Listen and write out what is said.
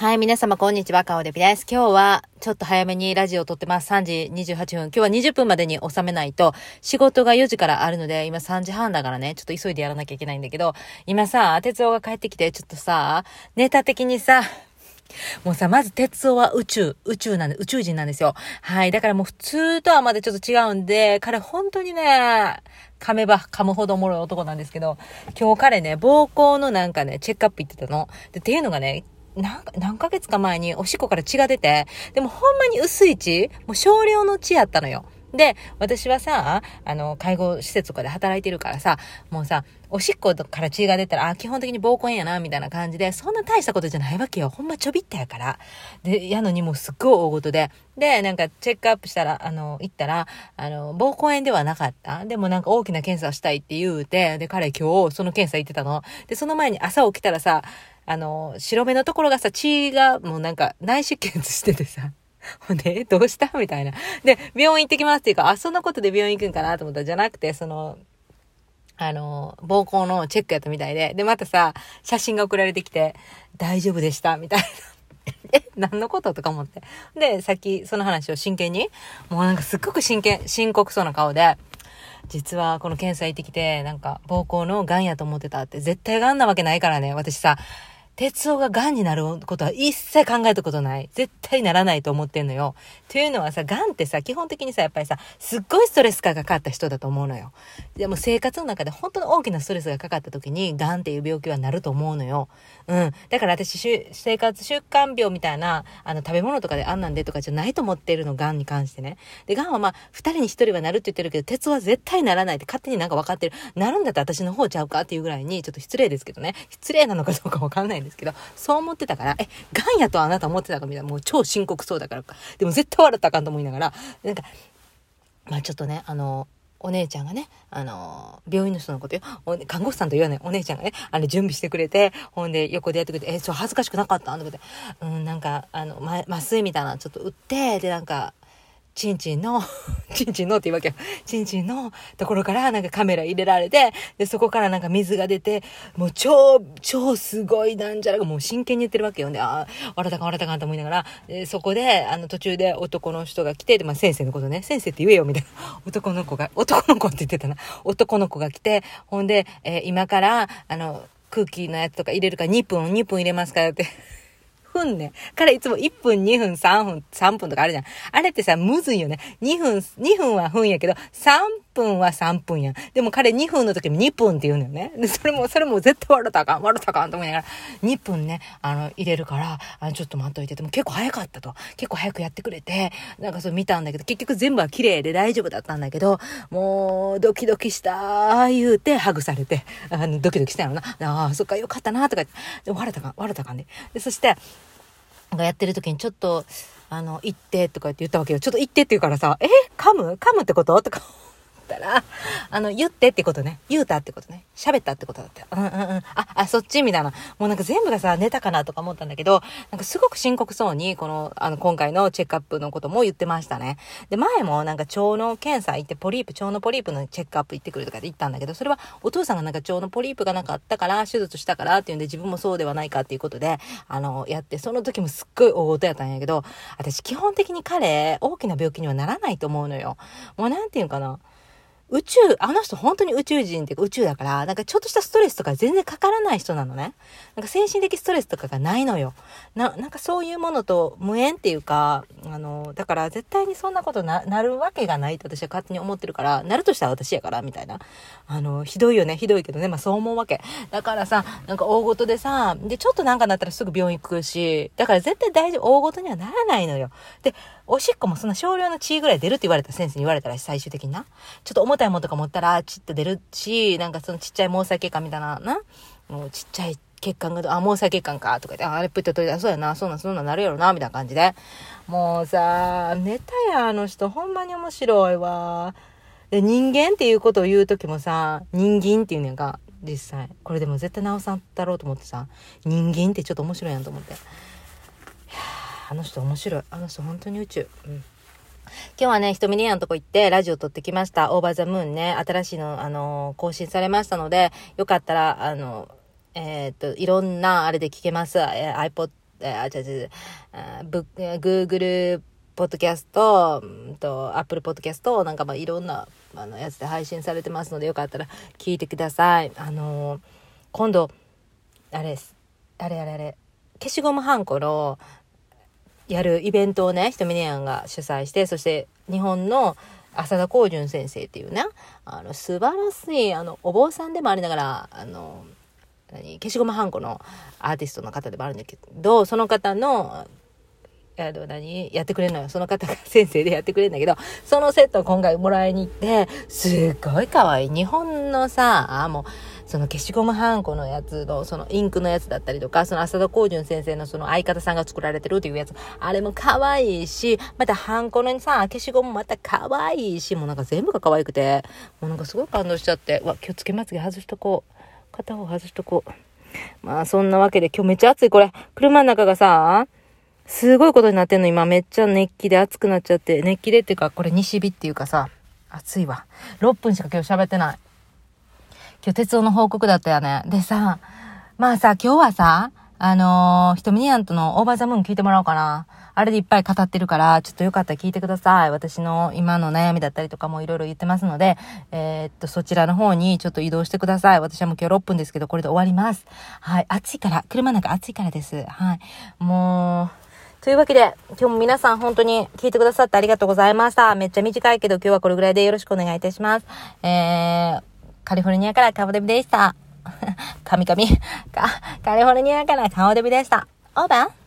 はい、皆様こんにちは、かおでびです。今日はちょっと早めにラジオを撮ってます。3時28分。今日は20分までに収めないと、仕事が4時からあるので、今3時半だからね、ちょっと急いでやらなきゃいけないんだけど、今さ、哲夫が帰ってきて、ちょっとさ、ネタ的にさ、もうさ、まず鉄夫は宇宙、宇宙なんで、宇宙人なんですよ。はい。だからもう普通とはまだちょっと違うんで、彼本当にね、噛めば噛むほどおもろい男なんですけど、今日彼ね、膀胱のなんかね、チェックアップ行ってたの。で、っていうのがね、何何ヶ月か前におしっこから血が出て、でもほんまに薄い血もう少量の血やったのよ。で、私はさ、あの、介護施設とかで働いてるからさ、もうさ、おしっことから血が出たら、あ、基本的に膀胱炎やな、みたいな感じで、そんな大したことじゃないわけよ。ほんまちょびったやから。で、やのにもうすっごい大ごとで。で、なんかチェックアップしたら、あの、行ったら、あの、膀胱炎ではなかった。でもなんか大きな検査したいって言うて、で、彼今日その検査行ってたの。で、その前に朝起きたらさ、あの、白目のところがさ、血がもうなんか内出血しててさ、ほんで、どうした？みたいな。で、病院行ってきますっていうか、あ、そんなことで病院行くんかな？と思った、じゃなくて、その、あの、膀胱のチェックやったみたいで、で、またさ、写真が送られてきて、大丈夫でした？みたいな。え、何のこと？とか思って。で、さっきその話を真剣に、もうなんかすっごく真剣、深刻そうな顔で、実はこの検査行ってきて、なんか、膀胱の癌やと思ってたって、絶対癌なわけないからね。私さ、鉄夫が癌になることは一切考えたことない。絶対ならないと思ってんのよ。というのはさ、癌ってさ、基本的にさ、やっぱりさ、すっごいストレスがかかった人だと思うのよ。でも生活の中で本当に大きなストレスがかかった時に、癌っていう病気はなると思うのよ。うん。だから私、生活習慣病みたいな、あの、食べ物とかであんなんでとかじゃないと思ってるの、癌に関してね。で、癌はまあ、二人に一人はなるって言ってるけど、鉄は絶対ならないって勝手になんか分かってる。なるんだったら私の方ちゃうかっていうぐらいに、ちょっと失礼ですけどね。失礼なのかどうかわかんないですですけど、そう思ってたから、え、癌やとあなた思ってたかみたいな、もう超深刻そうだからか。でも絶対笑ったらあかんと思いながら、なんか、まあちょっとね、あの、お姉ちゃんがね、あの、病院の人のことよ、看護師さんと言わないお姉ちゃんがね、あの、準備してくれて、ほんで、横でやってくれて、え、ちょ、恥ずかしくなかった？とかで、うん、なんか、あの、ま、麻酔みたいなのちょっと打って、で、なんか、ちんちんの、ちんちんのって言うわけよ。ちんちんのところからなんかカメラ入れられて、で、そこからなんか水が出て、もう超、超すごいなんじゃらがもう真剣に言ってるわけよね。ああ、笑ったか笑ったかと思いながら、でそこで、あの途中で男の人が来て、で、まあ先生のことね、先生って言えよみたいな。男の子が、男の子って言ってたな。男の子が来て、ほんで、えー、今から、あの、空気のやつとか入れるから2分、2分入れますかって。分ね。からいつも1分、2分、3分、3分とかあるじゃん。あれってさ、むずいよね。2分、2分は分やけど、3分分は3分やん。でも彼2分の時も2分って言うのよね。で、それも、それも絶対笑ったかん、笑ったかんと思いながら、2分ね、あの、入れるから、あ、ちょっと待っといてても結構早かったと。結構早くやってくれて、なんかそう見たんだけど、結局全部は綺麗で大丈夫だったんだけど、もう、ドキドキした、言うて、ハグされて、あの、ドキドキしたよな。ああ、そっか、よかったな、とか、で笑ったかん、笑ったかんね。で、そして、がやってる時にちょっと、あの、行ってとかって言ったわけよ。ちょっと行ってって言うからさ、え噛む？噛むってこと？とかったら、あの、言ってってことね。言うたってことね。喋ったってことだった。うんうんうん。あ、あ、そっちみたいな。もうなんか全部がさ、ネタかなとか思ったんだけど、なんかすごく深刻そうに、この、あの、今回のチェックアップのことも言ってましたね。で、前もなんか腸の検査行って、ポリープ、腸のポリープのチェックアップ行ってくるとかで言ったんだけど、それはお父さんがなんか腸のポリープがなかったから、手術したからっていうんで自分もそうではないかっていうことで、あの、やって、その時もすっごい大事やったんやけど、私基本的に彼、大きな病気にはならないと思うのよ。もうなんていうかな。宇宙、あの人本当に宇宙人って宇宙だから、なんかちょっとしたストレスとか全然かからない人なのね。なんか精神的ストレスとかがないのよ。な、なんかそういうものと無縁っていうか、あの、だから絶対にそんなことな、なるわけがないと私は勝手に思ってるから、なるとしたら私やから、みたいな。あの、ひどいよね、ひどいけどね、まあそう思うわけ。だからさ、なんか大事でさ、で、ちょっとなんかなったらすぐ病院行くし、だから絶対大丈夫、大事にはならないのよ。で、おしっこもそんな少量の血ぐらい出るって言われた先生に言われたら最終的にな。ちょっと重たいもんとか持ったら、チッと出るし、なんかそのちっちゃい毛細血管みたいな、な？もうちっちゃい血管が、あ、毛細血管か、とか言って、あれプッと取り出そうやな、そうなん、そんなんなるやろな、みたいな感じで。もうさ、ネタや、あの人、ほんまに面白いわ。で、人間っていうことを言うときもさ、人間っていうねんか、実際。これでも絶対直さんだろうと思ってさ、人間ってちょっと面白いやんと思って。あの人面白い。あの人本当に宇宙。うん。今日はね、ひとみりやんとこ行ってラジオ撮ってきました。オーバーザムーンね、新しいの、あのー、更新されましたので、よかったら、あの、えー、っと、いろんなあれで聞けます。えー、iPod えー、あ、違う違う、あブ Google ポッドキャスト、うんと、Apple ポッドキャスト、なんかまあいろんな、あの、やつで配信されてますので、よかったら聞いてください。あのー、今度、あれです。あれあれあれ。消しゴムはんこの、やるイベントをね、ひとみねやんが主催して、そして日本の浅田光純先生っていうね、あの、素晴らしい、あの、お坊さんでもありながら、あの、何消しゴムはんこのアーティストの方でもあるんだけど、その方の、あの、何やってくれるのよ。その方が先生でやってくれるんだけど、そのセットを今回もらいに行って、すっごい可愛い。日本のさ、あ、もう、その消しゴムはんこのやつの、そのインクのやつだったりとか、その浅田光純先生のその相方さんが作られてるっていうやつ、あれも可愛いし、またハンコのさ、消しゴムまた可愛いし、もうなんか全部が可愛くて、もうなんかすごい感動しちゃって、わ、今日つけまつげ外しとこう。片方外しとこう。まあそんなわけで今日めっちゃ暑い。これ、車の中がさ、すごいことになってんの今めっちゃ熱気で暑くなっちゃって、熱気でっていうかこれ西日っていうかさ、暑いわ。6分しか今日喋ってない。今日鉄道の報告だったよね。でさ、まあさ、今日はさ、あのー、ひとみにゃんとのオーバーザムーン聞いてもらおうかな。あれでいっぱい語ってるから、ちょっとよかったら聞いてください。私の今の悩みだったりとかもいろいろ言ってますので、えー、っと、そちらの方にちょっと移動してください。私はもう今日6分ですけど、これで終わります。はい。暑いから、車なんか暑いからです。はい。もう、というわけで、今日も皆さん本当に聞いてくださってありがとうございました。めっちゃ短いけど今日はこれぐらいでよろしくお願いいたします。えー、カリフォルニアからカボデビでした。カミ。カミ。カリフォルニアからカボデビでした。オーバー